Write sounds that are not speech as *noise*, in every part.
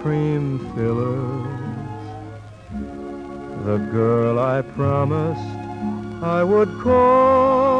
cream fillers. The girl I promised I would call.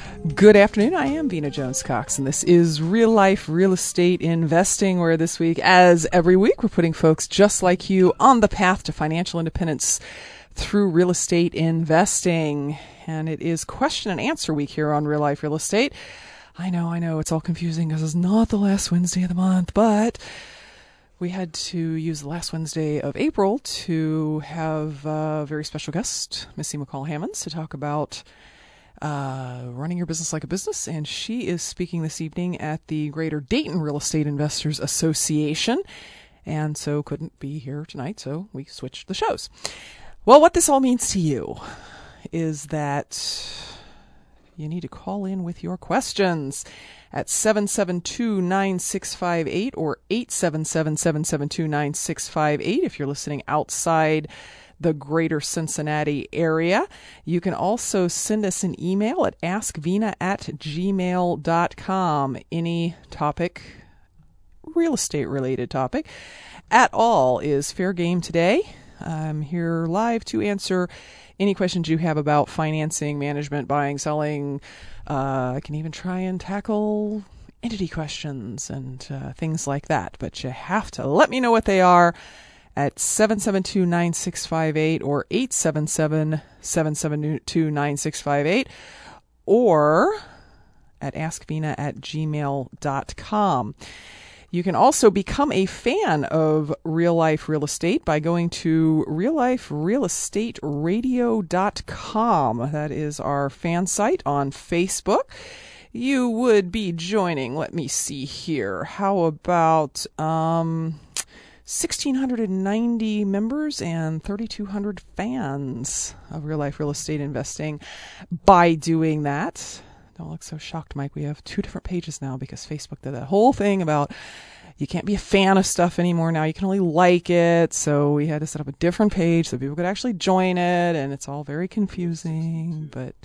Good afternoon. I am Vena Jones Cox, and this is Real Life Real Estate Investing, where this week, as every week, we're putting folks just like you on the path to financial independence through real estate investing. And it is question and answer week here on Real Life Real Estate. I know, I know, it's all confusing because it's not the last Wednesday of the month, but we had to use the last Wednesday of April to have a very special guest, Missy McCall Hammonds, to talk about uh, running your business like a business, and she is speaking this evening at the Greater Dayton Real Estate Investors Association, and so couldn't be here tonight, so we switched the shows. Well, what this all means to you is that you need to call in with your questions at 772-9658 or 877-772-9658 if you're listening outside the greater Cincinnati area. You can also send us an email at askvena at gmail.com. Any topic, real estate related topic, at all is fair game today. I'm here live to answer any questions you have about financing, management, buying, selling. Uh, I can even try and tackle entity questions and uh, things like that. But you have to let me know what they are at 772-9658 or 877-772-9658 or at askvena at gmail.com. You can also become a fan of Real Life Real Estate by going to realliferealestateradio.com. That is our fan site on Facebook. You would be joining, let me see here. How about um 1,690 members and 3,200 fans of real life real estate investing by doing that. Don't look so shocked, Mike. We have two different pages now because Facebook did that whole thing about you can't be a fan of stuff anymore now. You can only like it. So we had to set up a different page so people could actually join it, and it's all very confusing. But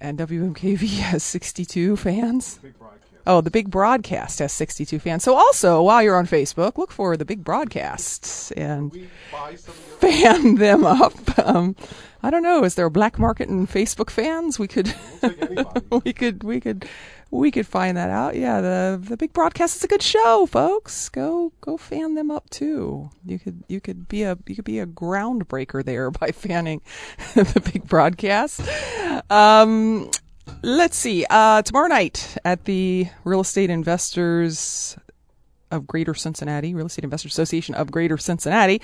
and WMKV has 62 fans. Oh, the big broadcast has 62 fans. So also, while you're on Facebook, look for the big broadcasts and *laughs* fan them up. Um, I don't know. Is there a black market in Facebook fans? We could, *laughs* we could, we could, we could find that out. Yeah, the the big broadcast is a good show, folks. Go go fan them up too. You could you could be a you could be a groundbreaker there *laughs* by fanning the big broadcast. Um, let's see. Uh, tomorrow night at the Real Estate Investors of Greater Cincinnati, Real Estate Investors Association of Greater Cincinnati.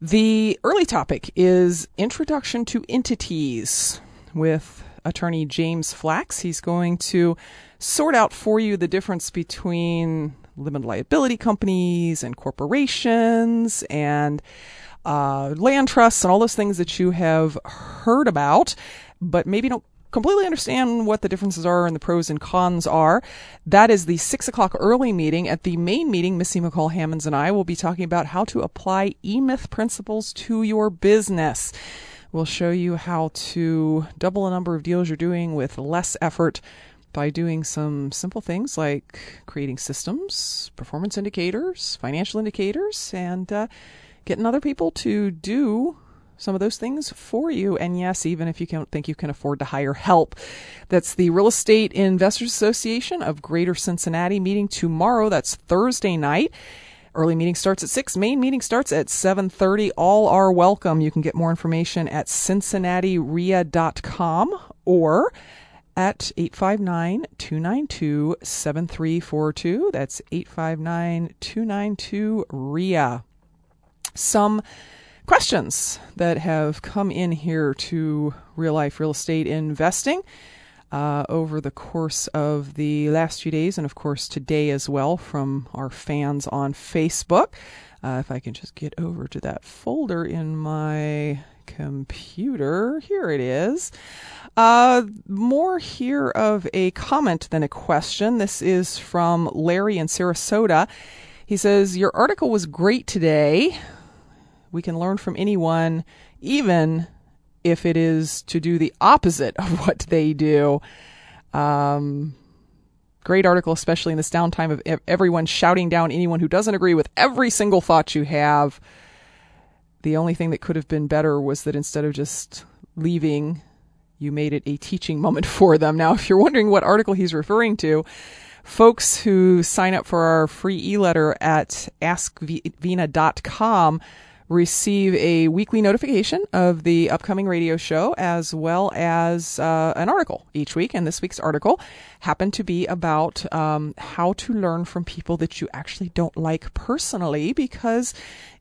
The early topic is Introduction to Entities with attorney James Flax. He's going to sort out for you the difference between limited liability companies and corporations and uh, land trusts and all those things that you have heard about, but maybe don't completely understand what the differences are and the pros and cons are. That is the six o'clock early meeting. At the main meeting, Missy McCall Hammonds and I will be talking about how to apply eMyth principles to your business. We'll show you how to double the number of deals you're doing with less effort by doing some simple things like creating systems, performance indicators, financial indicators, and uh, getting other people to do some of those things for you. And yes, even if you don't think you can afford to hire help, that's the Real Estate Investors Association of Greater Cincinnati meeting tomorrow. That's Thursday night. Early meeting starts at 6. Main meeting starts at 7.30. All are welcome. You can get more information at cincinnatireia.com or at 859-292-7342. That's 859-292-REA. Some questions that have come in here to real life real estate investing uh, over the course of the last few days, and of course today as well from our fans on Facebook. Uh, if I can just get over to that folder in my computer, here it is. Uh, more here of a comment than a question. This is from Larry in Sarasota. He says, Your article was great today. We can learn from anyone, even if it is to do the opposite of *laughs* what they do. Um, great article, especially in this downtime of everyone shouting down anyone who doesn't agree with every single thought you have. The only thing that could have been better was that instead of just leaving, you made it a teaching moment *laughs* for them. Now, if you're wondering what article he's referring to, folks who sign up for our free e-letter at askvena.com receive a weekly notification of the upcoming radio show as well as uh, an article each week. And this week's article happened to be about um, how to learn from people that you actually don't like personally because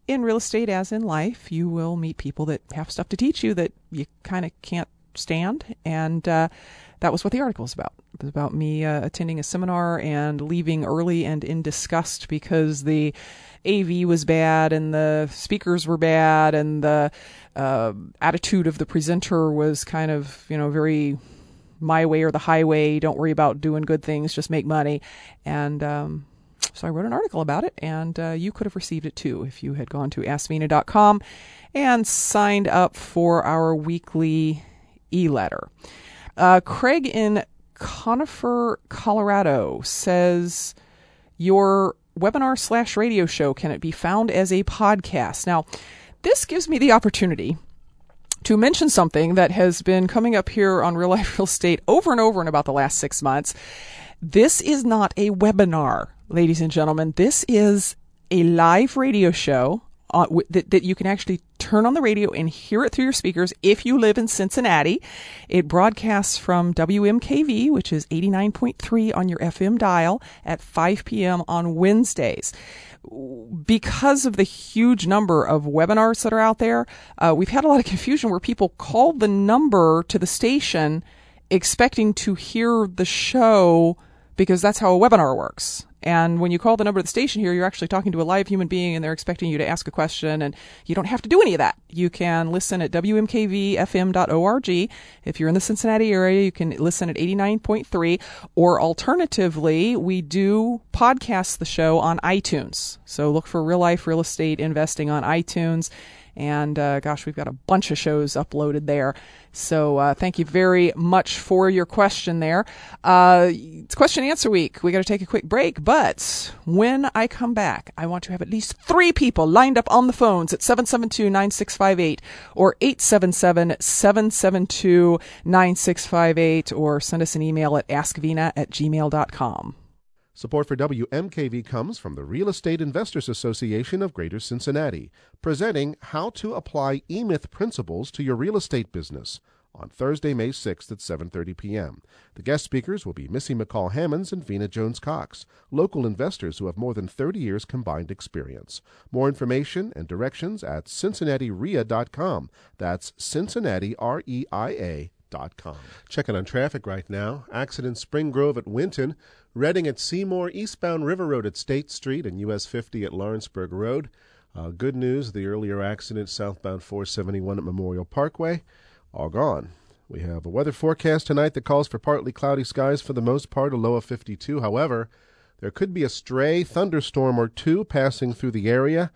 in real estate, as in life, you will meet people that have stuff to teach you that you kind of can't stand. And uh, that was what the article was about. It was about me uh, attending a seminar and leaving early and in disgust because the AV was bad and the speakers were bad and the uh, attitude of the presenter was kind of, you know, very my way or the highway. Don't worry about doing good things, just make money. And um, so I wrote an article about it, and uh, you could have received it too if you had gone to askvena.com and signed up for our weekly e letter. Uh, Craig in Conifer, Colorado says, Your webinar slash radio show, can it be found as a podcast? Now, this gives me the opportunity to mention something that has been coming up here on Real Life Real Estate over and over in about the last six months. This is not a webinar, ladies and gentlemen. This is a live radio show uh, that, that you can actually turn on the radio and hear it through your speakers if you live in Cincinnati. It broadcasts from WMKV, which is 89.3 on your FM dial at 5 p.m. on Wednesdays. Because of the huge number of webinars that are out there, uh, we've had a lot of *laughs* confusion where people call the number to the station expecting to hear the show because that's how a webinar works. And when you call the number of the station here, you're actually talking to a live human being and they're expecting you to ask a question and you don't have to do any of that. You can listen at wmkvfm.org. If you're in the Cincinnati area, you can listen at 89.3 or alternatively, we do podcast the show on iTunes. So look for real life real estate investing on iTunes and uh, gosh, we've got a bunch of shows uploaded there. So uh, thank you very much for your question there. Uh, it's question answer week. We got to take a quick break, but when I come back, I want to have at least three people lined up on the phones at 772-9658 or 877-772-9658 or send us an email at askvena at gmail.com. Support for WMKV comes from the Real Estate Investors Association of Greater Cincinnati, presenting How to Apply eMyth Principles to Your Real Estate Business on Thursday, May 6th at 7:30 p.m. The guest speakers will be Missy McCall Hammonds and Vena Jones Cox, local investors who have more than 30 years combined experience. More information and directions at cincinnatireia.com. That's Cincinnati R E I A Checking on traffic right now. Accident Spring Grove at Winton, Reading at Seymour, eastbound River Road at State Street, and US 50 at Lawrenceburg Road. Uh, good news the earlier accident southbound 471 at Memorial Parkway, all gone. We have a weather forecast tonight that calls for partly cloudy skies for the most part, a low of 52. However, there could be a stray thunderstorm or two passing through the area.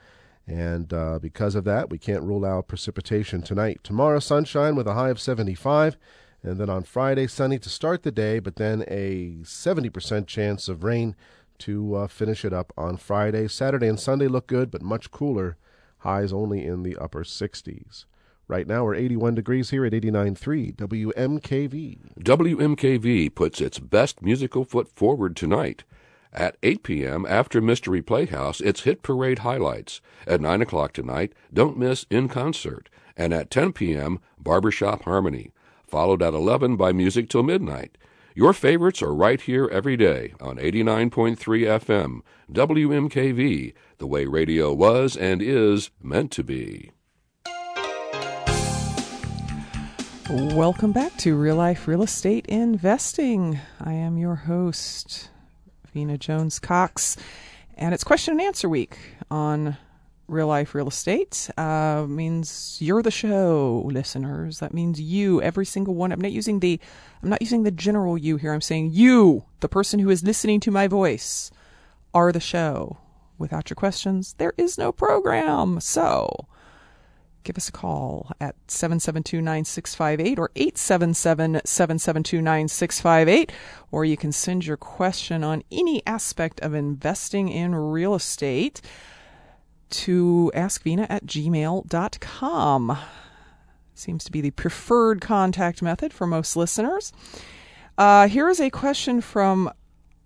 And uh, because of that, we can't rule out precipitation tonight. Tomorrow, sunshine with a high of 75. And then on Friday, sunny to start the day, but then a 70% chance of rain to uh, finish it up on Friday. Saturday and Sunday look good, but much cooler. Highs only in the upper 60s. Right now we're 81 degrees here at 89.3 WMKV. WMKV puts its best musical foot forward tonight. At 8 p.m., after Mystery Playhouse, it's Hit Parade highlights. At 9 o'clock tonight, don't miss In Concert. And at 10 p.m., Barbershop Harmony. Followed at 11 by Music Till Midnight. Your favorites are right here every day on 89.3 FM, WMKV, the way radio was and is meant to be. Welcome back to Real Life Real Estate Investing. I am your host, Vena Jones Cox, and it's question and answer week on Real Life Real Estate. Uh, means you're the show, listeners. That means you, every single one. I'm not using the, I'm not using the general you here. I'm saying you, the person who is listening to my voice, are the show. Without your questions, there is no program. So give us a call at 772-9658 or 877-772-9658 or you can send your question on any aspect of investing in real estate to askvena at gmail.com seems to be the preferred contact method for most listeners uh, here is a question from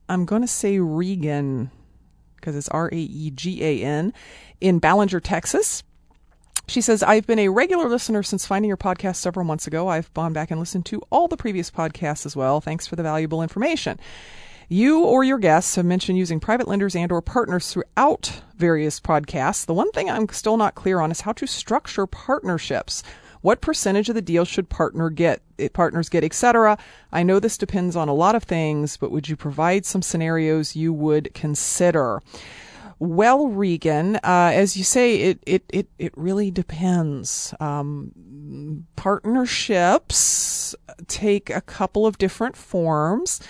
i'm going to say regan because it's r-a-e-g-a-n in ballinger texas she says, I've been a regular listener since finding your podcast several months ago. I've gone back and listened to all the previous podcasts as well. Thanks for the valuable information. You or your guests have mentioned using private lenders and or partners throughout various podcasts. The one thing I'm still not clear on is how to structure partnerships. What percentage of the deal should partner get, eh, partners get, etc. I know this depends on a lot of things, but would you provide some scenarios you would consider? Well, Regan, uh, as you say, it, it, it, it really depends. Um, partnerships take a couple of different forms.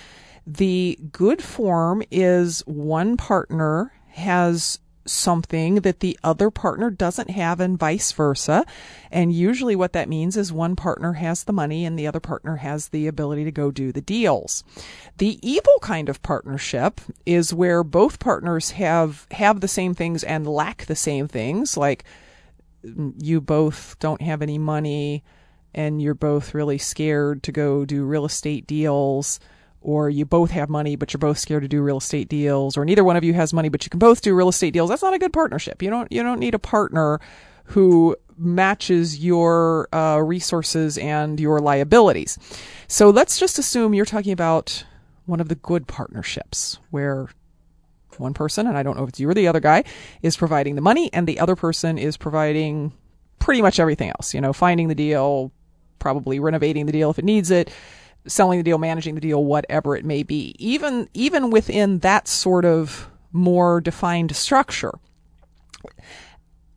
The good form is one partner has something that the other partner doesn't have and vice versa. And usually what that means is one partner has the money and the other partner has the ability to go do the deals. The evil kind of partnership is where both partners have have the same things and lack the same things like mm, you both don't have any money and you're both really scared to go do real estate deals or you both have money but you're both scared to do real estate deals or neither one of you has money but you can both do real estate deals that's not a good partnership. You don't you don't need a partner who matches your uh, resources and your liabilities. So let's just assume you're talking about one of the good partnerships where one person and i don't know if it's you or the other guy is providing the money and the other person is providing pretty much everything else you know finding the deal probably renovating the deal if it needs it selling the deal, managing the deal, whatever it may be. Even even within that sort of more defined structure,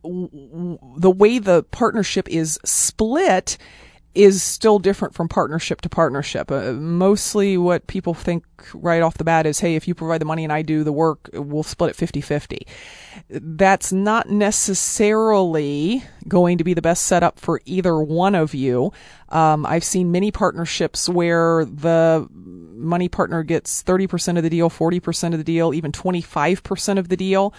the way the partnership is split is still different from partnership to partnership. Uh, mostly what people think right off the bat is, hey, if you provide the money and I do the work, we'll split it 50 50. That's not necessarily going to be the best setup for either one of you. Um, I've seen many partnerships where the money partner gets 30% of the deal, 40% of the deal, even 25% of the deal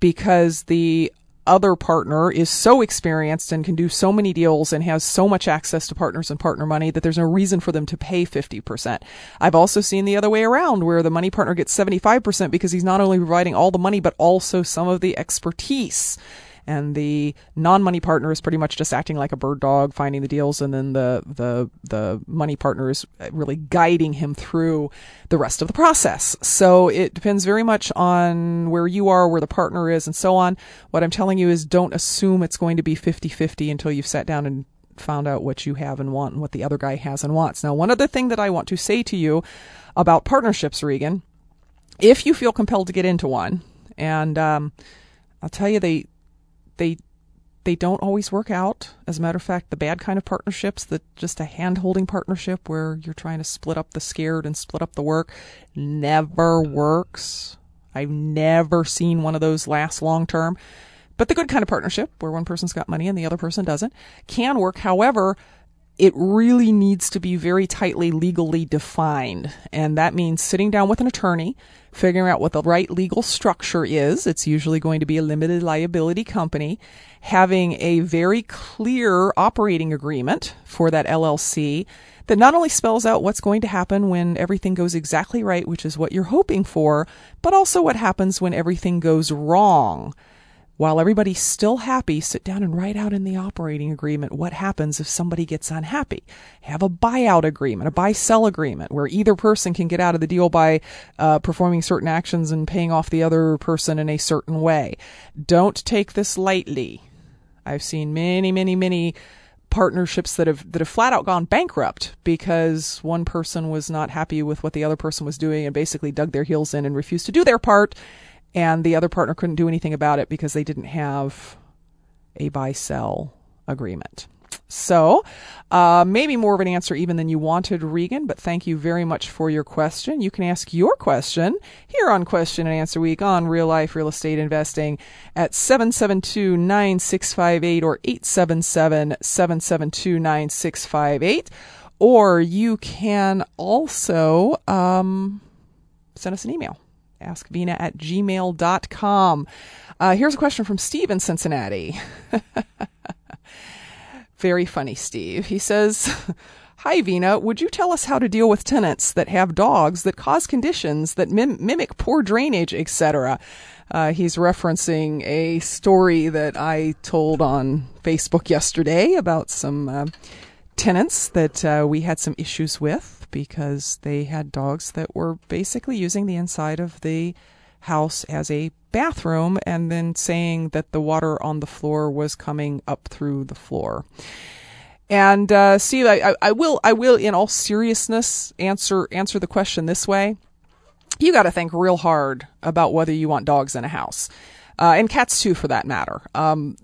because the other partner is so experienced and can do so many deals and has so much access to partners and partner money that there's no reason for them to pay 50%. I've also seen the other way around where the money partner gets 75% because he's not only providing all the money but also some of the expertise and the non-money partner is pretty much just acting like a bird dog finding the deals and then the the the money partner is really guiding him through the rest of the process. So it depends very much on where you are where the partner is and so on. What i'm telling you is don't assume it's going to be 50-50 until you've sat down and found out what you have and want and what the other guy has and wants. Now one other thing that i want to say to you about partnerships regan if you feel compelled to get into one and um, I'll tell you, they they they don't always work out. As a matter of fact, the bad kind of partnerships, that just a hand holding partnership where you're trying to split up the scared and split up the work, never works. I've never seen one of those last long term. But the good kind of partnership, where one person's got money and the other person doesn't, can work. However, it really needs to be very tightly legally defined. And that means sitting down with an attorney, figuring out what the right legal structure is. It's usually going to be a limited liability company, having a very clear operating agreement for that LLC that not only spells out what's going to happen when everything goes exactly right, which is what you're hoping for, but also what happens when everything goes wrong while everybody's still happy, sit down and write out in the operating agreement what happens if somebody gets unhappy. Have a buyout agreement, a buy sell agreement, where either person can get out of the deal by uh, performing certain actions and paying off the other person in a certain way. Don't take this lightly. I've seen many, many, many partnerships that have that have flat out gone bankrupt because one person was not happy with what the other person was doing and basically dug their heels in and refused to do their part and the other partner couldn't do anything about it because they didn't have a buy sell agreement. So, uh, maybe more of an answer even than you wanted, Regan, but thank you very much for your question. You can ask your question here on Question and Answer Week on Real Life Real Estate Investing at 772 9658 or 877 772 9658. Or you can also um, send us an email askvena at gmail.com. Uh, here's a question from Steve in Cincinnati. *laughs* Very funny, Steve. He says, *laughs* Hi, Vena. Would you tell us how to deal with tenants that have dogs that cause conditions that mim- mimic poor drainage, etc.? Uh, he's referencing a story that I told on Facebook yesterday about some uh, tenants that uh, we had some issues with because they had dogs that were basically using the inside of the house as a bathroom and then saying that the water on the floor was coming up through the floor. And uh, Steve, I, I will, I will, in all seriousness, answer answer the question this way. You got to think real hard about whether you want dogs in a house, uh, and cats too, for that matter. Um,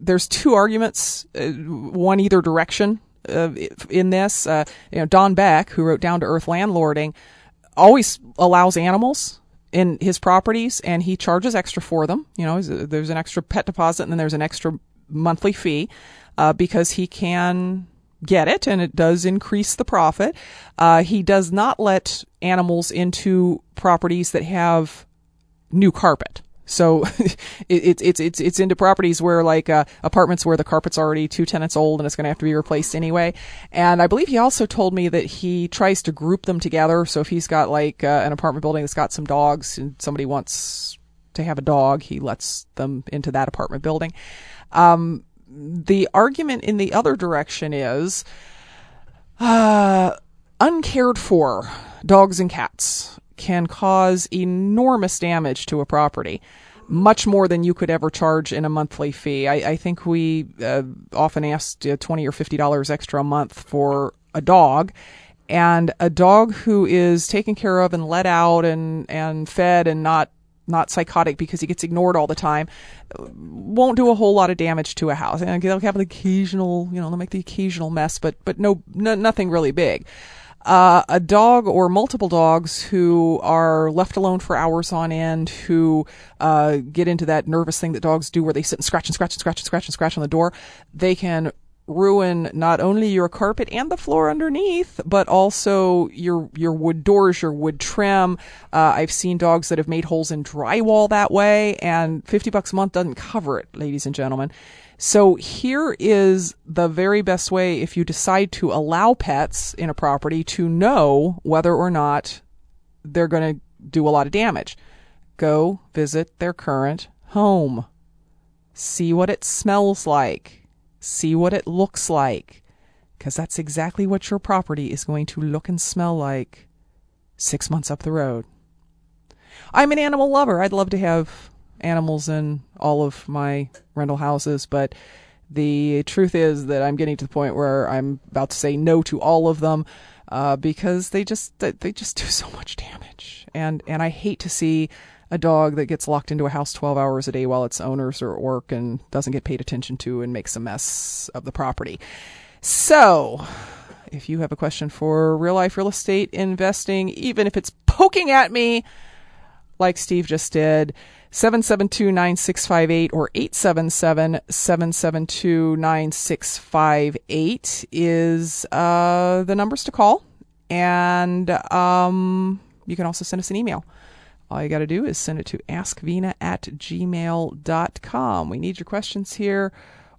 there's two arguments, uh, one either direction uh, in this. Uh, you know, Don Beck, who wrote Down to Earth Landlording, always allows animals in his properties, and he charges extra for them. You know, there's an extra pet deposit, and then there's an extra monthly fee uh, because he can get it, and it does increase the profit. Uh, he does not let animals into properties that have new carpet. So *laughs* it's it's it's it's into properties where like uh, apartments where the carpet's already two tenants old and it's going to have to be replaced anyway. And I believe he also told me that he tries to group them together. So if he's got like uh, an apartment building that's got some dogs and somebody wants to have a dog, he lets them into that apartment building. Um, the argument in the other direction is uh, uncared for dogs and cats can cause enormous damage to a property much more than you could ever charge in a monthly fee. I, I think we uh, often asked uh, twenty or fifty dollars extra a month for a dog, and a dog who is taken care of and let out and and fed and not not psychotic because he gets ignored all the time won't do a whole lot of damage to a house. And they'll have an occasional you know they'll make the occasional mess but but no, no nothing really big uh, a dog or multiple dogs who are left alone for hours on end, who uh, get into that nervous thing that dogs do where they sit and scratch and scratch and scratch and scratch and scratch on the door, they can ruin not only your carpet and the floor underneath, but also your your wood doors, your wood trim. Uh, I've seen dogs that have made holes in drywall that way, and fifty bucks a month doesn't cover it, ladies and gentlemen. So here is the very best way if you decide to allow pets in a property to know whether or not they're going to do a lot of damage. Go visit their current home. See what it smells like. See what it looks like. Because that's exactly what your property is going to look and smell like six months up the road. I'm an animal lover. I'd love to have animals in all of my rental houses, but the truth is that I'm getting to the point where I'm about to say no to all of them uh, because they just they just do *laughs* so much damage, and and I hate to see a dog that gets locked into a house 12 hours a day while its owners are at work and doesn't get paid attention to and makes a mess of the property. So, if you have a question for real life real estate investing, even if it's poking at me like Steve just did, 772 9658 or 877 772 9658 is uh, the numbers to call. And um, you can also send us an email. All you got to do is send it to askvena at gmail.com. We need your questions here,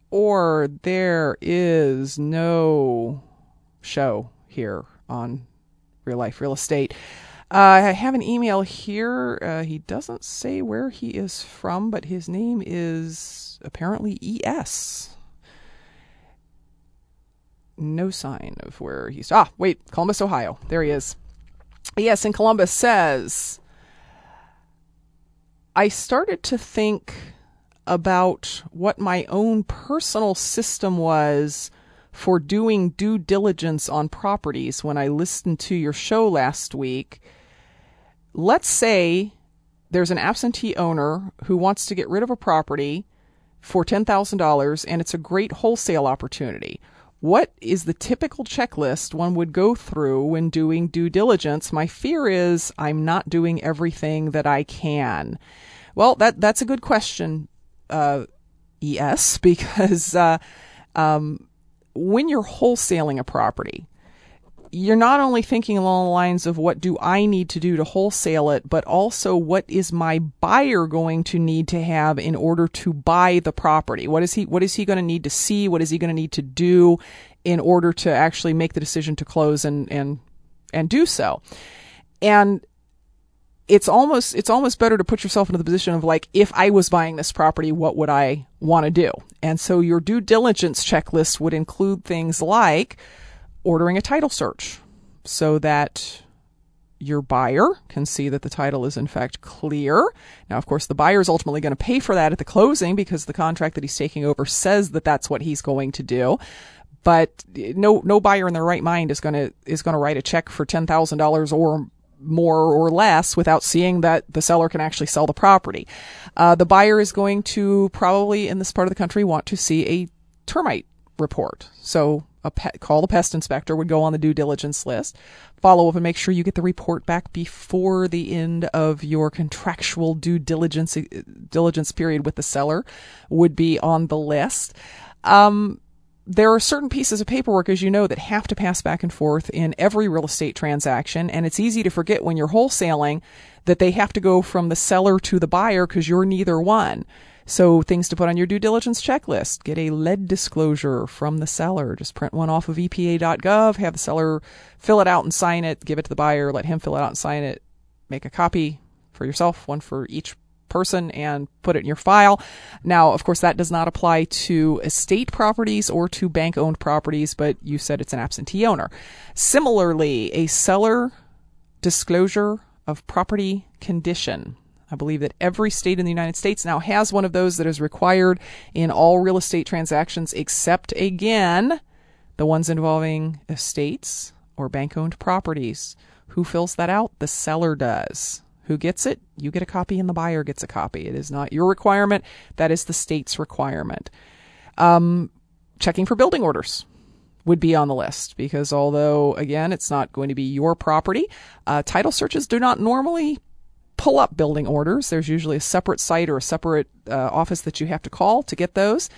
or there is no show here on Real Life Real Estate. Uh, I have an email here. Uh, he doesn't say where he is from, but his name is apparently ES. No sign of where he's. Ah, wait, Columbus, Ohio. There he is. Yes, in Columbus says, I started to think about what my own personal system was for doing due diligence on properties when I listened to your show last week let's say there's an absentee owner who wants to get rid of a property for $10,000 and it's a great wholesale opportunity. What is the typical checklist one would go through when doing due diligence? My fear is I'm not doing everything that I can. Well, that that's a good question, uh, ES, *laughs* because uh, um, when you're wholesaling a property, you're not only thinking along the lines of what do I need to do to wholesale it, but also what is my buyer going to need to have in order to buy the property? What is he what is he going to need to see? What is he going to need to do in order to actually make the decision to close and and and do so? And it's almost it's almost better to put yourself into the position of like if I was buying this property, what would I want to do? And so your due diligence checklist would include things like ordering a title search so that your buyer can see that the title is in fact clear. Now, of course, the buyer is ultimately going to pay for that at the closing because the contract that he's taking over says that that's what he's going to do. But no, no buyer in their right mind is going to is going to write a check for ten thousand dollars or more or less without seeing that the seller can actually sell the property. Uh, the buyer is going to probably in this part of the country want to see a termite report. So a pet, call the pest inspector would go on the due diligence list. Follow up and make sure you get the report back before the end of your contractual due diligence diligence period with the seller would be on the list. Um, there are certain pieces of paperwork, as you know, that have to pass back and forth in every real estate transaction, and it's easy to forget when you're wholesaling that they have to go from the seller to the buyer because you're neither one. So things to put on your due diligence checklist. Get a lead disclosure from the seller. Just print one off of EPA.gov, have the seller fill it out and sign it, give it to the buyer, let him fill it out and sign it, make a copy for yourself, one for each person and put it in your file. Now, of course, that does not apply to estate properties or to bank owned properties, but you said it's an absentee owner. Similarly, a seller disclosure of property condition. I believe that every state in the United States now has one of those that is required in all real estate transactions, except again, the ones involving estates or bank owned properties. Who fills that out? The seller does. Who gets it? You get a copy and the buyer gets a copy. It is not your requirement. That is the state's requirement. Um, checking for building orders would be on the list because although again it's not going to be your property uh, title searches do not normally pull up building orders. There's usually a separate site or a separate uh, office that you have to call to get those.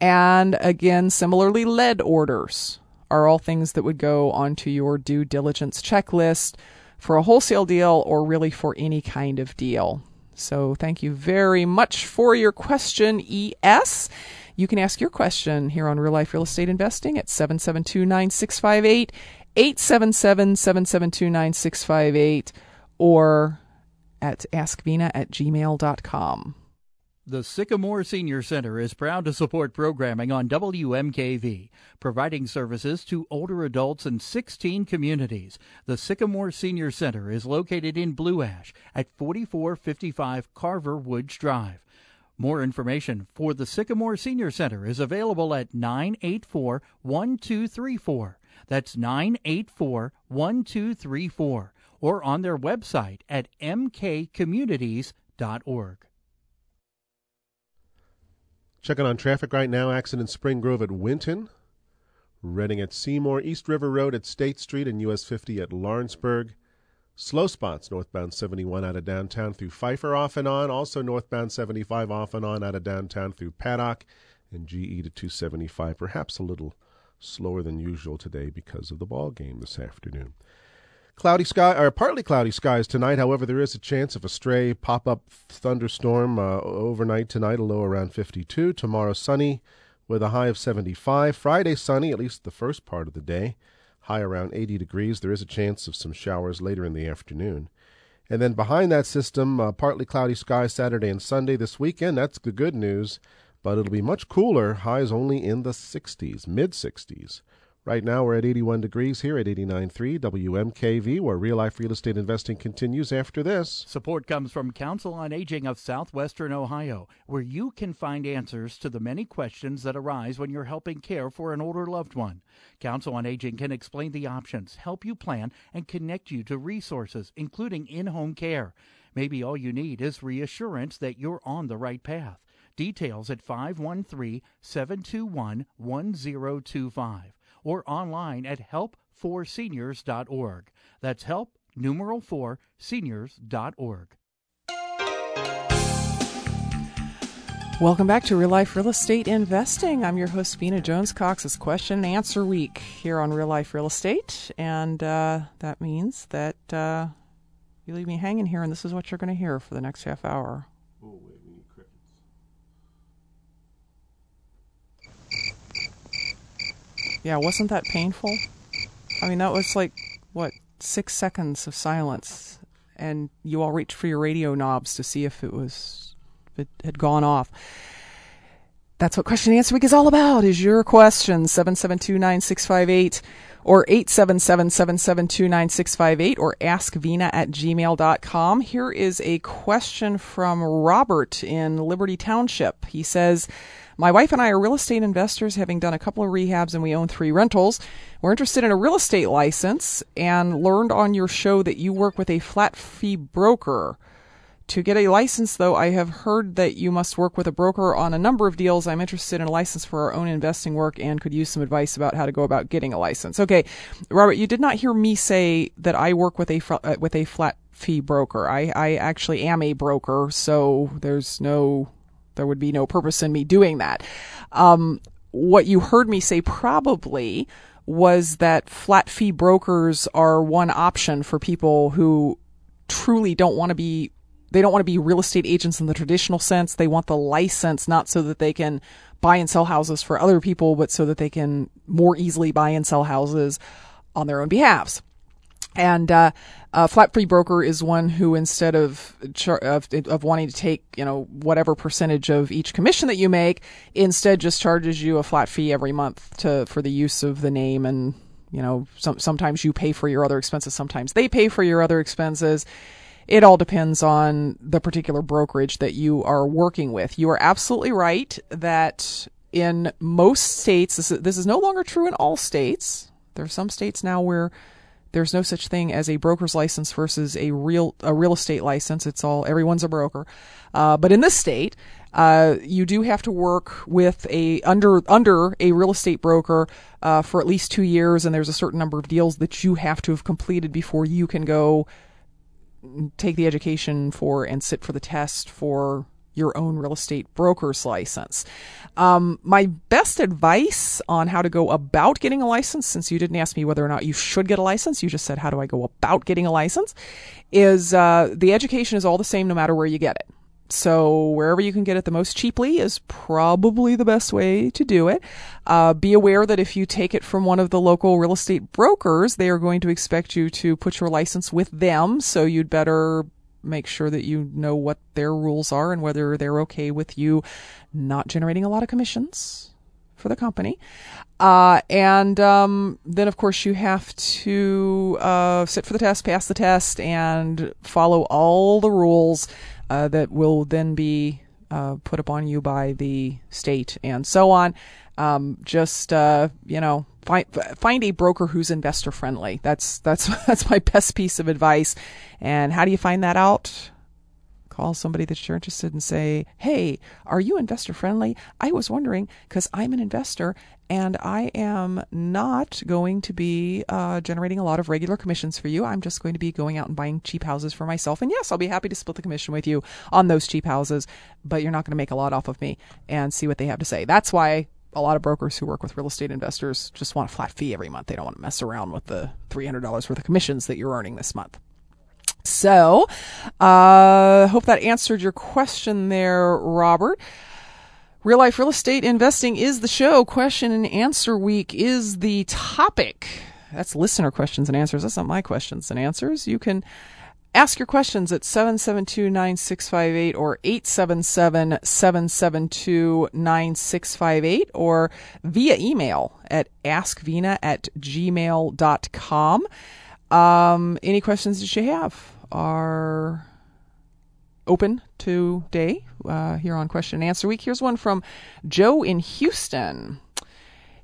And again, similarly, lead orders are all things that would go onto your due diligence checklist for a wholesale deal or really for any kind of deal. So thank you very much for your question, ES. You can ask your question here on Real Life Real Estate Investing at 772 9658, 877 772 9658, or at askvena at gmail.com. The Sycamore Senior Center is proud to support programming on WMKV, providing services to older adults in 16 communities. The Sycamore Senior Center is located in Blue Ash at 4455 Carver Woods Drive. More information for the Sycamore Senior Center is available at 984 1234. That's 984 1234 or on their website at mkcommunities.org. Checking on traffic right now. Accident Spring Grove at Winton. Reading at Seymour, East River Road at State Street, and US 50 at Lawrenceburg. Slow spots northbound 71 out of downtown through Pfeiffer off and on. Also northbound 75 off and on out of downtown through Paddock and GE to 275. Perhaps a little slower than usual today because of the ball game this afternoon. Cloudy sky or partly cloudy skies tonight. However, there is a chance of a stray pop-up thunderstorm uh, overnight tonight, a low around 52. Tomorrow sunny with a high of 75. Friday sunny at least the first part of the day high around 80 degrees. There is a chance of some showers later in the afternoon. And then behind that system, uh, partly cloudy skies Saturday and Sunday this weekend. That's the good news, but it'll be much cooler. Highs only in the 60s, mid 60s. Right now, we're at 81 degrees here at 89.3 WMKV, where real life real estate investing continues after this. Support comes from Council on Aging of Southwestern Ohio, where you can find answers to the many questions that arise when you're helping care for an older loved one. Council on Aging can explain the options, help you plan, and connect you to resources, including in home care. Maybe all you need is reassurance that you're on the right path. Details at 513 721 1025 or online at help4seniors.org. That's help numeral 4 seniors.org. Welcome back to Real Life Real Estate Investing. I'm your host, Vena Jones Cox. Question and answer week here on Real Life Real Estate. And uh, that means that uh, you leave me hanging here, and this is what you're going to hear for the next half hour. Oh, wait, we need crickets. Yeah, wasn't that painful? I mean, that was like, what, six seconds of silence. And you all reached for your radio knobs to see if it was, if it had gone off. That's what Question and Answer Week is all about, is your questions. 7729658 or 877-772-9658 or askvena at gmail.com. Here is a question from Robert in Liberty Township. He says, my wife and I are real estate investors, having done a couple of rehabs and we own three rentals. We're interested in a real estate license and learned on your show that you work with a flat fee broker. To get a license, though, I have heard that you must work with a broker on a number of deals. I'm interested in a license for our own investing work and could use some advice about how to go about getting a license. Okay, Robert, you did not hear me say that I work with a uh, with a flat fee broker. I, I actually am a broker, so there's no there would be no purpose in me doing that. Um, what you heard me say probably was that flat fee brokers are one option for people who truly don't want to be they don't want to be real estate agents in the traditional sense. They want the license not so that they can buy and sell houses for other people, but so that they can more easily buy and sell houses on their own behalves. And uh, a flat fee broker is one who, instead of, char- of of wanting to take you know whatever percentage of each commission that you make, instead just charges you a flat fee every month to for the use of the name and you know some, sometimes you pay for your other expenses, sometimes they pay for your other expenses it all depends on the particular brokerage that you are working with. You are absolutely right that in most states, this is, this is no longer true in all states. There are some states now where there's no such thing as a broker's license versus a real a real estate license. It's all everyone's a broker. Uh, but in this state, uh, you do have to work with a under under a real estate broker uh, for at least two years, and there's a certain number of deals that you have to have completed before you can go take the education for and sit for the test for your own real estate broker's license. Um, my best advice on how to go about getting a license, since you didn't ask me whether or not you should get a license, you just said, How do I go about getting a license? is uh, the education is all the same no matter where you get it. So wherever you can get it the most cheaply is probably the best way to do it. Uh, be aware that if you take it from one of the local real estate brokers, they are going to expect you to put your license with them. So you'd better make sure that you know what their rules are and whether they're okay with you not generating a lot of commissions for the company. Uh, and um, then, of course, you have to uh, sit for the test, pass the test, and follow all the rules uh, that will then be uh, put upon you by the state and so on. Um, just uh, you know, find find a broker who's investor friendly. That's that's *laughs* that's my best piece of advice. And how do you find that out? call somebody that you're interested in and say, Hey, are you investor friendly? I was wondering because I'm an investor and I am not going to be uh, generating a lot of regular commissions for you. I'm just going to be going out and buying cheap houses for myself. And yes, I'll be happy to split the commission with you on those cheap houses, but you're not going to make a lot off of me and see what they have to say. That's why a lot of brokers who work with real estate investors just want a flat fee every month. They don't want to mess around with the $300 worth of commissions that you're earning this month. So, uh, hope that answered your question there, Robert. Real life real estate investing is the show. Question and answer week is the topic. That's listener questions and answers. That's not my questions and answers. You can ask your questions at 772-9658 or 877-772-9658 or via email at askvena at gmail.com. Um, any questions that you have are open today uh, here on Question and Answer Week. Here's one from Joe in Houston.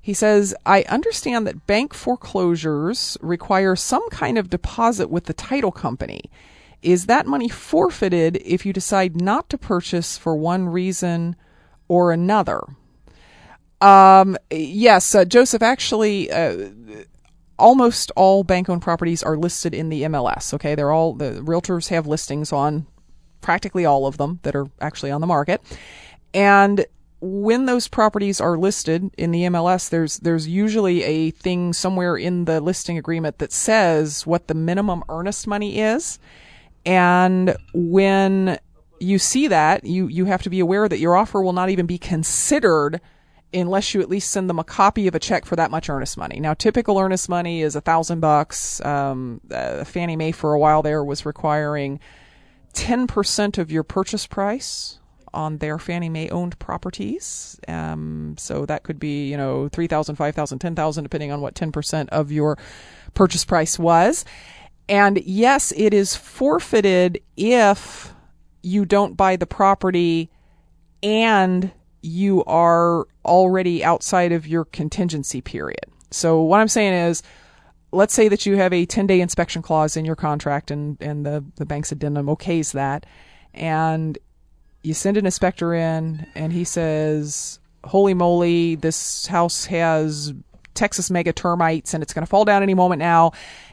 He says, I understand that bank foreclosures require some kind of deposit with the title company. Is that money forfeited if you decide not to purchase for one reason or another? Um, yes, uh, Joseph, actually, uh, almost all bank owned properties are listed in the MLS. Okay, they're all, the realtors have listings on practically all of them that are actually on the market. And when those properties are listed in the MLS, there's there's usually a thing somewhere in the listing agreement that says what the minimum earnest money is. And when you see that, you you have to be aware that your offer will not even be considered unless you at least send them a copy of a check for that much earnest money. Now, typical earnest money is a thousand bucks. Um, uh, Fannie Mae for a while there was requiring 10% of your purchase price on their Fannie Mae owned properties. Um, so that could be, you know, 3,000, 5,000, 10,000, depending on what 10% of your purchase price was. And yes, it is forfeited if you don't buy the property and you are already outside of your contingency period. So what I'm saying is, let's say that you have a 10 day inspection clause in your contract and, and the, the bank's addendum okays that. And you send an inspector in and he says, holy moly, this house has Texas mega termites and it's going to fall down any moment now.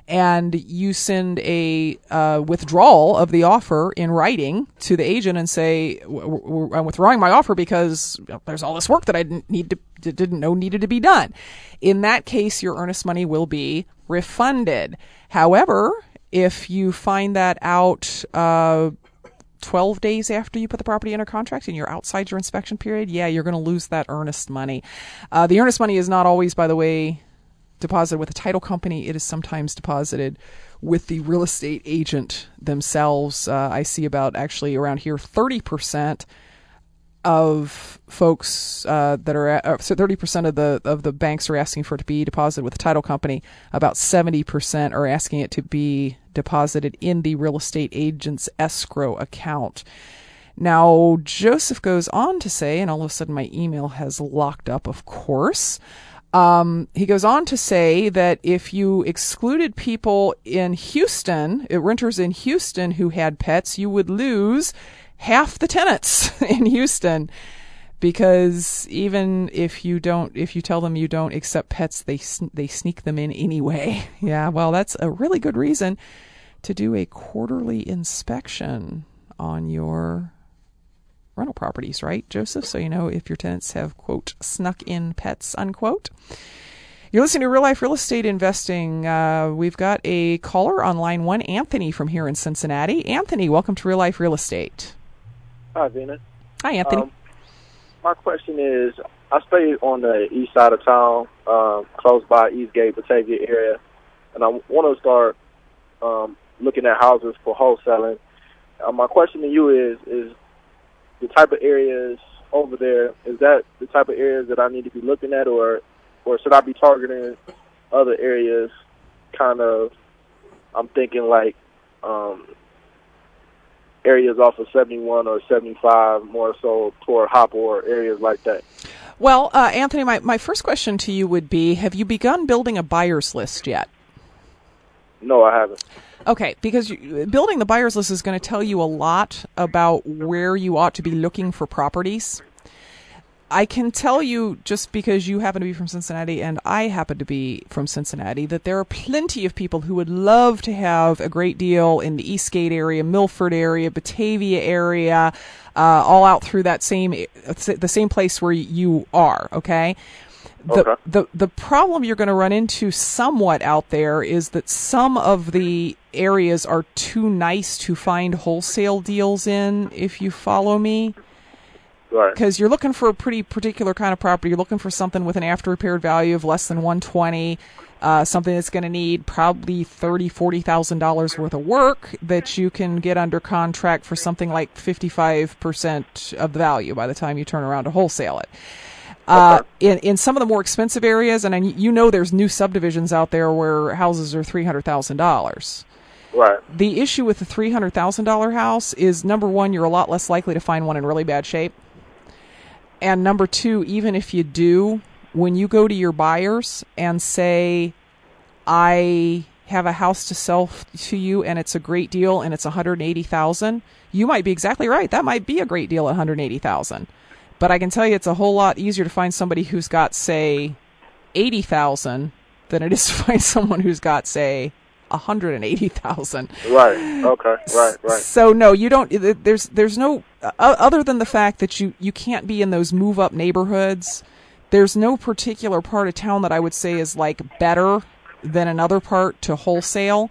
And you send a uh, withdrawal of the offer in writing to the agent and say, I'm withdrawing my offer because there's all this work that I didn't need to, didn't know needed to be done. In that case, your earnest money will be refunded. However, if you find that out, uh, 12 days after you put the property under contract and you're outside your inspection period, yeah, you're going to lose that earnest money. Uh, the earnest money is not always, by the way, deposited with a title company. It is sometimes deposited with the real estate agent themselves. Uh, I see about actually around here 30% of folks uh, that are at, uh, so 30% of the of the banks are asking for it to be deposited with a title company. About 70% are asking it to be deposited in the real estate agent's escrow account. Now, Joseph goes on to say, and all of a sudden my email has locked up, of course. Um, he goes on to say that if you excluded people in Houston, uh, renters in Houston who had pets, you would lose half the tenants *laughs* in Houston because even if you don't if you tell them you don't accept pets they they sneak them in anyway *laughs* yeah well that's a really good reason to do a quarterly inspection on your rental properties right joseph so you know if your tenants have quote snuck in pets unquote you're listening to Real Life Real Estate Investing. Uh, we've got a caller on line one, Anthony from here in Cincinnati. Anthony, welcome to Real Life Real Estate. Hi, Venus. Hi, Anthony. Um, my question is, I stay on the east side of town, um, close by Eastgate, Batavia area, and I want to start um, looking at houses for wholesaling. Uh, my question to you is: Is the type of areas over there is that the type of areas that I need to be looking at, or or should I be targeting other areas? Kind of, I'm thinking like um, areas off of 71 or 75, more so toward Hopper or areas like that? Well, uh, Anthony, my, my first question to you would be Have you begun building a buyer's list yet? No, I haven't. Okay, because you, building the buyer's list is going to tell you a lot about where you ought to be looking for properties. I can tell you just because you happen to be from Cincinnati and I happen to be from Cincinnati that there are plenty of people who would love to have a great deal in the Eastgate area, Milford area, Batavia area, uh, all out through that same the same place where you are. Okay. The, Okay. the the problem you're going to run into somewhat out there is that some of the areas are too nice to find wholesale deals in if you follow me Right. because you're looking for a pretty particular kind of property. You're looking for something with an after repaired value of less than 120, uh, something that's going to need probably thirty, forty thousand dollars worth of work that you can get under contract for something like 55 percent of the value by the time you turn around to wholesale it. Uh, in in some of the more expensive areas, and I, you know, there's new subdivisions out there where houses are three hundred thousand dollars Right. the issue with the three hundred thousand dollar house is number one, you're a lot less likely to find one in really bad shape, and number two, even if you do, when you go to your buyers and say, "I have a house to sell to you, and it's a great deal, and it's one hundred eighty thousand, you might be exactly right. That might be a great deal at one hundred eighty thousand, but I can tell you, it's a whole lot easier to find somebody who's got say eighty thousand than it is to *laughs* find someone who's got say a hundred and eighty thousand. Right. Okay. Right. Right. So no, you don't. There's there's no uh, other than the fact that you you can't be in those move up neighborhoods. There's no particular part of town that I would say is like better than another part to wholesale.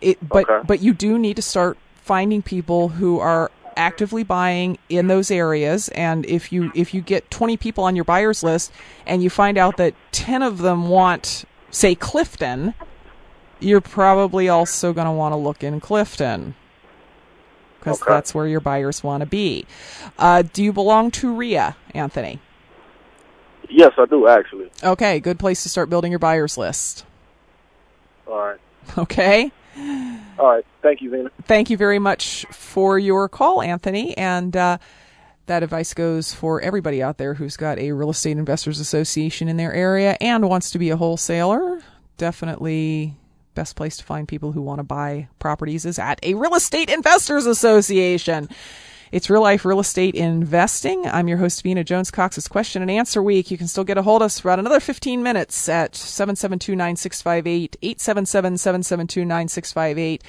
It but Okay. but you do need to start finding people who are actively buying in those areas and if you if you get 20 people on your buyers list and you find out that 10 of them want say Clifton you're probably also going to want to look in Clifton because Okay. that's where your buyers want to be. Uh, do you belong to REIA, Anthony? Yes, I do actually. Okay, good place to start building your buyers list. All right. *laughs* Okay, All right. Thank you, Vena. thank you very much for your call, Anthony. And uh, that advice goes for everybody out there who's got a real estate investors association in their area and wants to be a wholesaler. Definitely best place to find people who want to buy properties is at a real estate investors association. It's real life real estate investing. I'm your host, Vena Jones Cox. It's question and answer week. You can still get a hold of us for about another 15 minutes at 772 9658, 877 772 9658,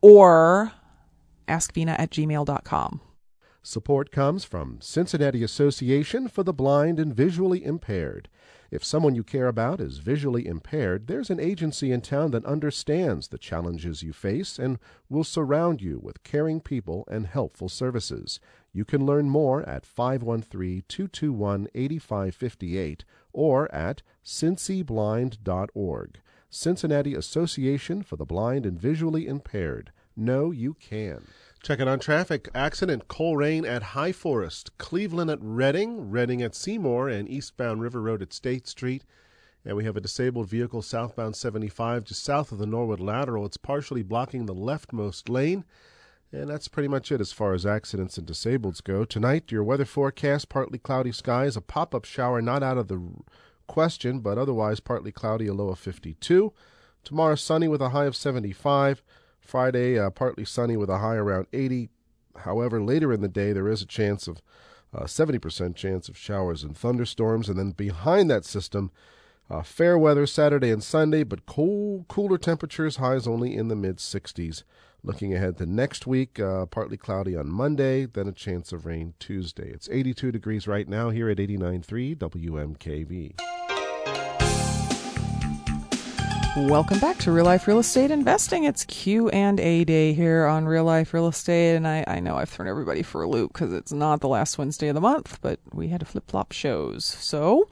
or askvena at gmail.com. Support comes from Cincinnati Association for the Blind and Visually Impaired. If someone you care about is visually impaired, there's an agency in town that understands the challenges you face and will surround you with caring people and helpful services. You can learn more at 513-221-8558 or at cincyblind.org. Cincinnati Association for the Blind and Visually Impaired. Know you can. Checking on traffic. Accident Colerain at High Forest, Cleveland at Reading, Reading at Seymour, and eastbound River Road at State Street. And we have a disabled vehicle southbound 75 just south of the Norwood Lateral. It's partially blocking the leftmost lane. And that's pretty much it as far as accidents and disableds go. Tonight, your weather forecast partly cloudy skies, a pop up shower not out of the question, but otherwise partly cloudy, a low of 52. Tomorrow, sunny with a high of 75. Friday, uh, partly sunny with a high around 80. However, later in the day, there is a chance of uh, 70% chance of showers and thunderstorms. And then behind that system, uh, fair weather Saturday and Sunday, but cool, cooler temperatures, highs only in the mid 60s. Looking ahead to next week, uh, partly cloudy on Monday, then a chance of rain Tuesday. It's 82 degrees right now here at 89.3 WMKV. Welcome back to Real Life Real Estate Investing. It's Q and A day here on Real Life Real Estate, and I, I know I've thrown everybody for a loop because it's not the last Wednesday of the month, but we had to flip flop shows. So,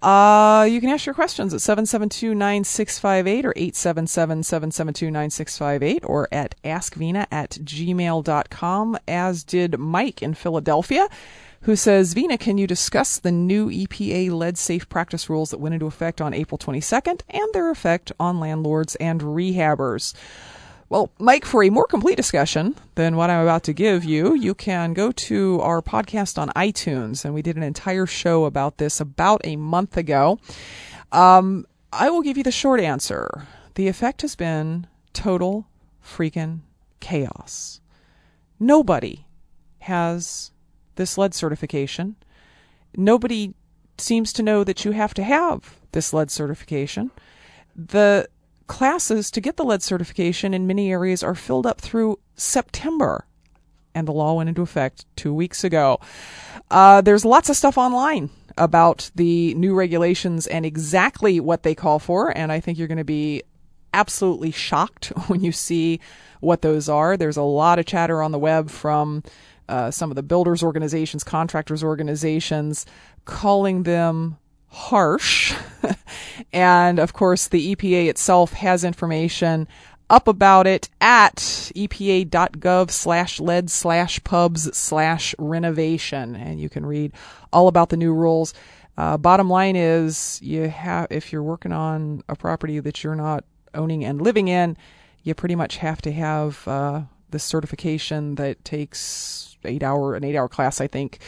uh, you can ask your questions at 772-9658 or 877-772-9658 or at askvena at gmail.com, as did Mike in Philadelphia who says, Vena, can you discuss the new EPA lead safe practice rules that went into effect on April 22nd and their effect on landlords and rehabbers? Well, Mike, for a more complete discussion than what I'm about to give you, you can go to our podcast on iTunes, and we did an entire show about this about a month ago. Um, I will give you the short answer. The effect has been total freaking chaos. Nobody has this lead certification. Nobody seems to know that you have to have this lead certification. The classes to get the lead certification in many areas are filled up through September, and the law went into effect two weeks ago. Uh, there's lots of stuff online about the new regulations and exactly what they call for, and I think you're going to be absolutely shocked *laughs* when you see what those are. There's a lot of chatter on the web from uh, some of the builders organizations, contractors organizations, calling them harsh. *laughs* and of course, the EPA itself has information up about it at epa.gov slash lead slash pubs slash renovation. And you can read all about the new rules. Uh, bottom line is you have, if you're working on a property that you're not owning and living in, you pretty much have to have, uh, certification that takes eight hour, an eight hour class, I think,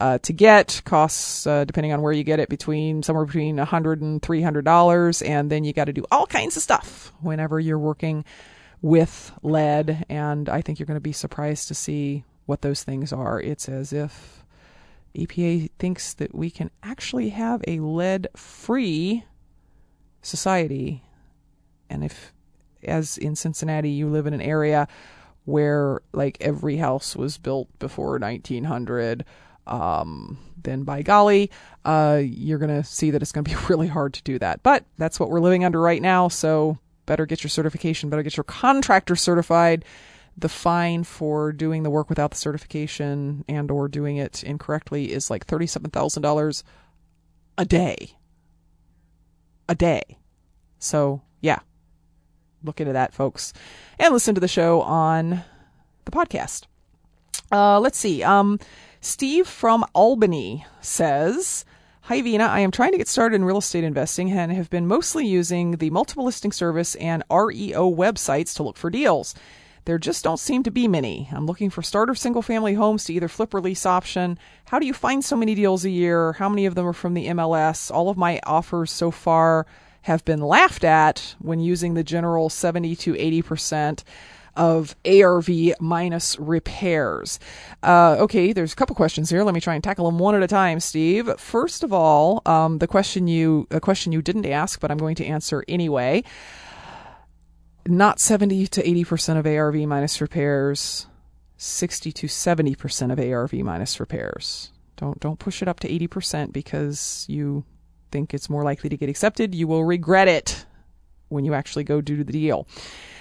uh, to get. Costs uh, depending on where you get it between somewhere between a hundred and three hundred dollars and then you got to do all kinds of stuff whenever you're working with lead and i think you're going to be surprised to see what those things are. It's as if epa thinks that we can actually have a lead free society and if as in cincinnati you live in an area where like every house was built before 1900 um, then by golly, uh, you're going to see that it's going to be *laughs* really hard to do that. But that's what we're living under right now. So better get your certification, better get your contractor certified. The fine for doing the work without the certification and or doing it incorrectly is like $37,000 a day. A day. So. Look into that, folks. And listen to the show on the podcast. Uh, let's see. Um, Steve from Albany says, Hi, Vena. I am trying to get started in real estate investing and have been mostly using the multiple listing service and REO websites to look for deals. There just don't seem to be many. I'm looking for starter single family homes to either flip or lease option. How do you find so many deals a year? How many of them are from the MLS? All of my offers so far have been laughed at when using the general 70 to 80% of ARV minus repairs. Uh, okay, there's a couple questions here. Let me try and tackle them one at a time, Steve. First of all, um, the question you a question you didn't ask, but I'm going to answer anyway. Not 70 to 80 percent of ARV minus repairs. 60 to 70 percent of ARV minus repairs. Don't don't push it up to 80 percent because you think it's more likely to get accepted. You will regret it when you actually go do the deal.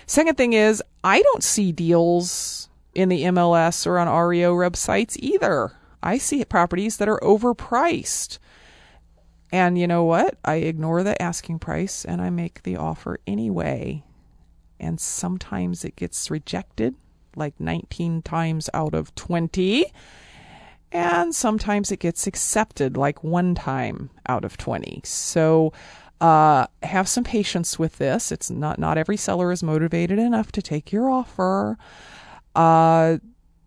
Second thing is, I don't see deals in the MLS or on REO websites either. I see properties that are overpriced. And you know what? I ignore the asking price and I make the offer anyway. And sometimes it gets rejected, like 19 times out of 20. And sometimes it gets accepted, like one time out of 20. So uh, have some patience with this. It's not not every seller is motivated enough to take your offer. Uh,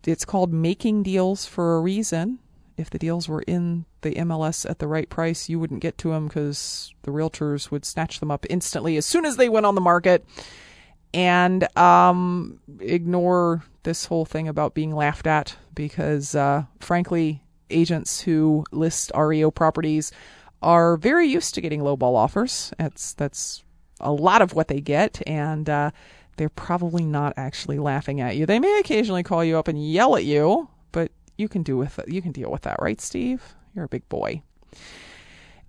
it's called making deals for a reason. If the deals were in the MLS at the right price, you wouldn't get to them because the realtors would snatch them up instantly as soon as they went on the market. And um, ignore this whole thing about being laughed at because, uh, frankly, agents who list REO properties are very used to getting lowball offers. That's that's a lot of what they get, and uh, they're probably not actually laughing at you. They may occasionally call you up and yell at you, but you can do with you can deal with that, right, Steve? You're a big boy.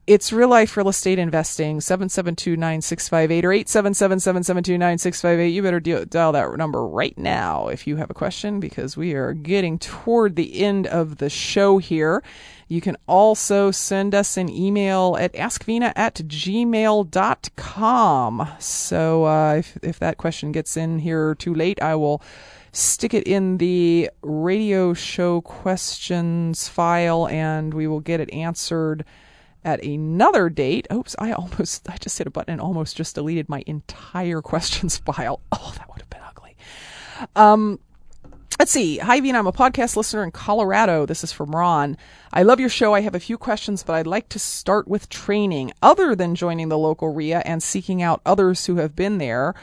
It's real life real estate investing, 772 9658 or 877 772 9658. You better dial that number right now if you have a question because we are getting toward the end of the show here. You can also send us an email at askvena at gmail.com. So uh, if, if that question gets in here too late, I will stick it in the radio show questions file and we will get it answered at another date. Oops, I almost, I just hit a button and almost just deleted my entire questions *laughs* file. Oh, that would have been ugly. Um, Let's see. Hi, Vena. I'm a podcast listener in Colorado. This is from Ron. I love your show. I have a few questions, but I'd like to start with training. Other than joining the local REIA and seeking out others who have been there,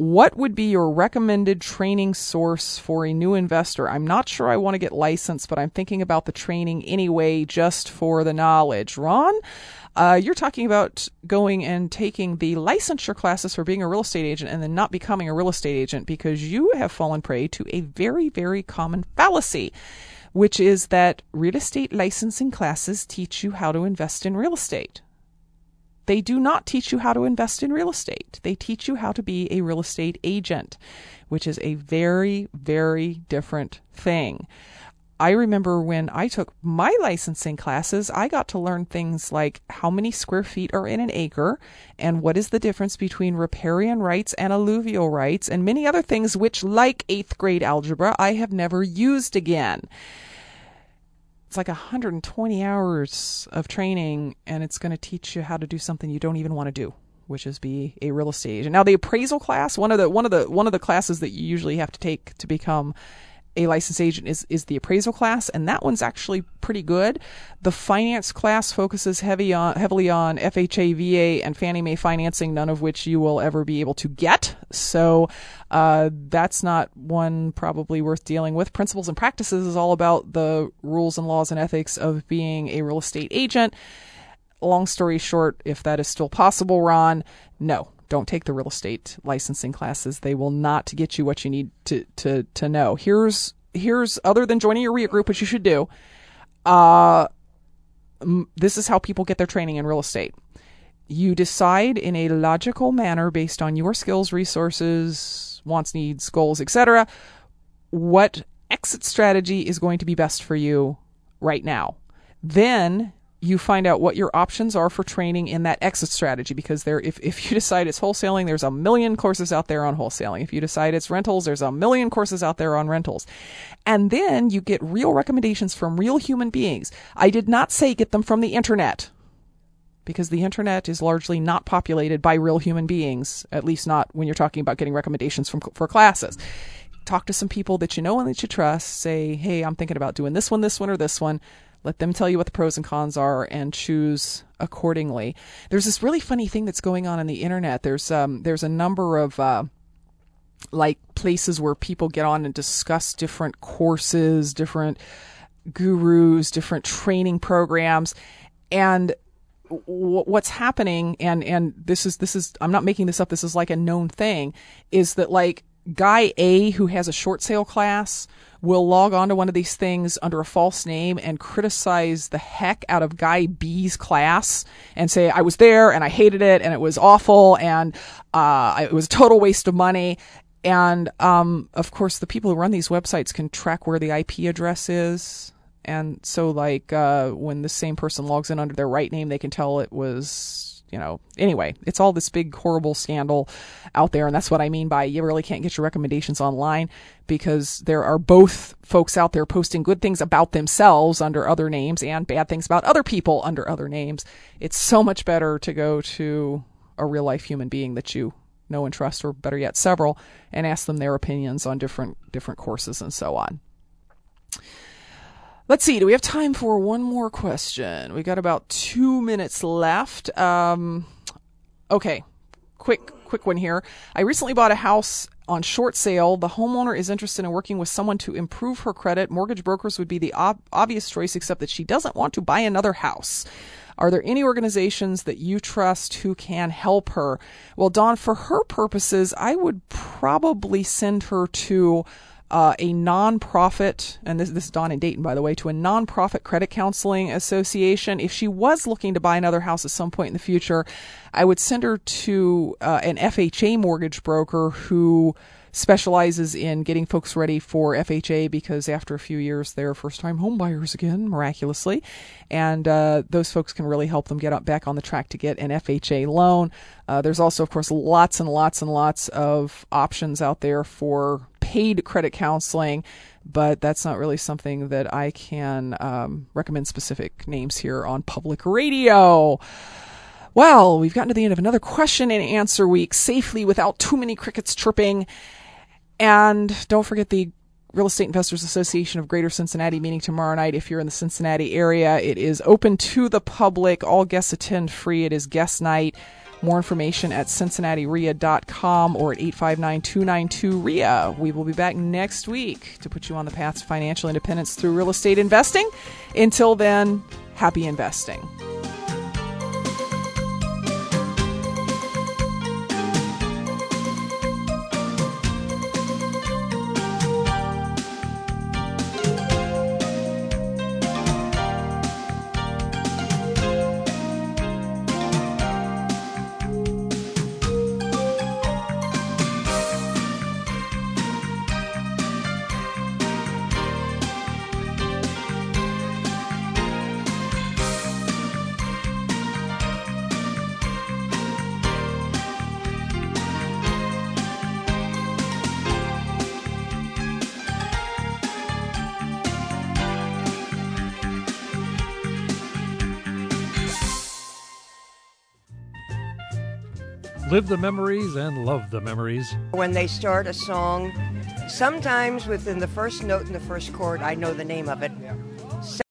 what would be your recommended training source for a new investor? I'm not sure I want to get licensed, but I'm thinking about the training anyway, just for the knowledge. Ron, uh, you're talking about going and taking the licensure classes for being a real estate agent and then not becoming a real estate agent because you have fallen prey to a very, very common fallacy, which is that real estate licensing classes teach you how to invest in real estate. They do not teach you how to invest in real estate. They teach you how to be a real estate agent, which is a very, very different thing. I remember when I took my licensing classes, I got to learn things like how many square feet are in an acre and what is the difference between riparian rights and alluvial rights and many other things which, like eighth grade algebra, I have never used again. It's like 120 hours of training and it's going to teach you how to do something you don't even want to do which is be a real estate agent. Now the appraisal class, one of the one of the one of the classes that you usually have to take to become a licensed agent is, is the appraisal class, and that one's actually pretty good. The finance class focuses heavy on, heavily on FHA, VA, and Fannie Mae financing, none of which you will ever be able to get. So uh, that's not one probably worth dealing with. Principles and practices is all about the rules and laws and ethics of being a real estate agent. Long story short, if that is still possible, Ron, no, don't take the real estate licensing classes. They will not get you what you need to to to know. Here's here's other than joining your REIA group, which you should do. Uh, this is how people get their training in real estate. You decide in a logical manner based on your skills, resources, wants, needs, goals, etc., what exit strategy is going to be best for you right now. Then you find out what your options are for training in that exit strategy because there if, if you *laughs* decide it's wholesaling there's a million courses out there on wholesaling. If you decide it's rentals there's a million courses out there on rentals. And then you get real recommendations from real human beings. I did not say get them from the internet because the internet is largely not populated by real human beings at least not when you're talking about getting recommendations from for classes. Talk to some people that you know and that you trust. Say hey i'm thinking about doing this one this one or this one let them tell you what the pros and cons are and choose accordingly. There's this really funny thing that's going on on the internet. There's um, there's a number of uh, like places where people get on and discuss different courses, different gurus, different training programs, and what's happening and and this is this is I'm not making this up this is like a known thing is that like guy A who has a short sale class will log on to one of these things under a false name and criticize the heck out of guy B's class and say, I was there and I hated it and it was awful and uh, it was a total waste of money. And um, of course, the people who run these websites can track where the IP address is. And so, like, uh, when the same person logs in under their right name, they can tell it was you know, anyway, it's all this big horrible scandal out there. And that's what I mean by you really can't get your recommendations online because there are both folks out there posting good things about themselves under other names and bad things about other people under other names. It's so much better to go to a real life human being that you know and trust, or better yet, several, and ask them their opinions on different different courses and so on. Let's see. Do we have time for one more question? We got about two minutes left. Um, okay, quick, quick one here. I recently bought a house on short sale. The homeowner is interested in working with someone to improve her credit. Mortgage brokers would be the ob- obvious choice, except that she doesn't want to buy another house. Are there any organizations that you trust who can help her? Well, Don, for her purposes, I would probably send her to uh, a nonprofit, and this, this is Don in Dayton, by the way, to a nonprofit credit counseling association. If she was looking to buy another house at some point in the future, I would send her to uh, an FHA mortgage broker who specializes in getting folks ready for FHA because after a few years they're first time homebuyers again, miraculously. And uh, those folks can really help them get up back on the track to get an FHA loan. Uh, there's also, of course, lots and lots and lots of options out there for paid credit counseling, but that's not really something that I can um, recommend specific names here on public radio. Well, we've gotten to the end of another question and answer week safely without too many crickets chirping. And don't forget the Real Estate Investors Association of Greater Cincinnati meeting tomorrow night. If you're in the Cincinnati area, it is open to the public. All guests attend free. It is guest night. More information at cincinnatireia.com or at 859-292-REA. We will be back next week to put you on the path to financial independence through real estate investing. Until then, happy investing. Live the memories and love the memories. When they start a song, sometimes within the first note in the first chord, I know the name of it.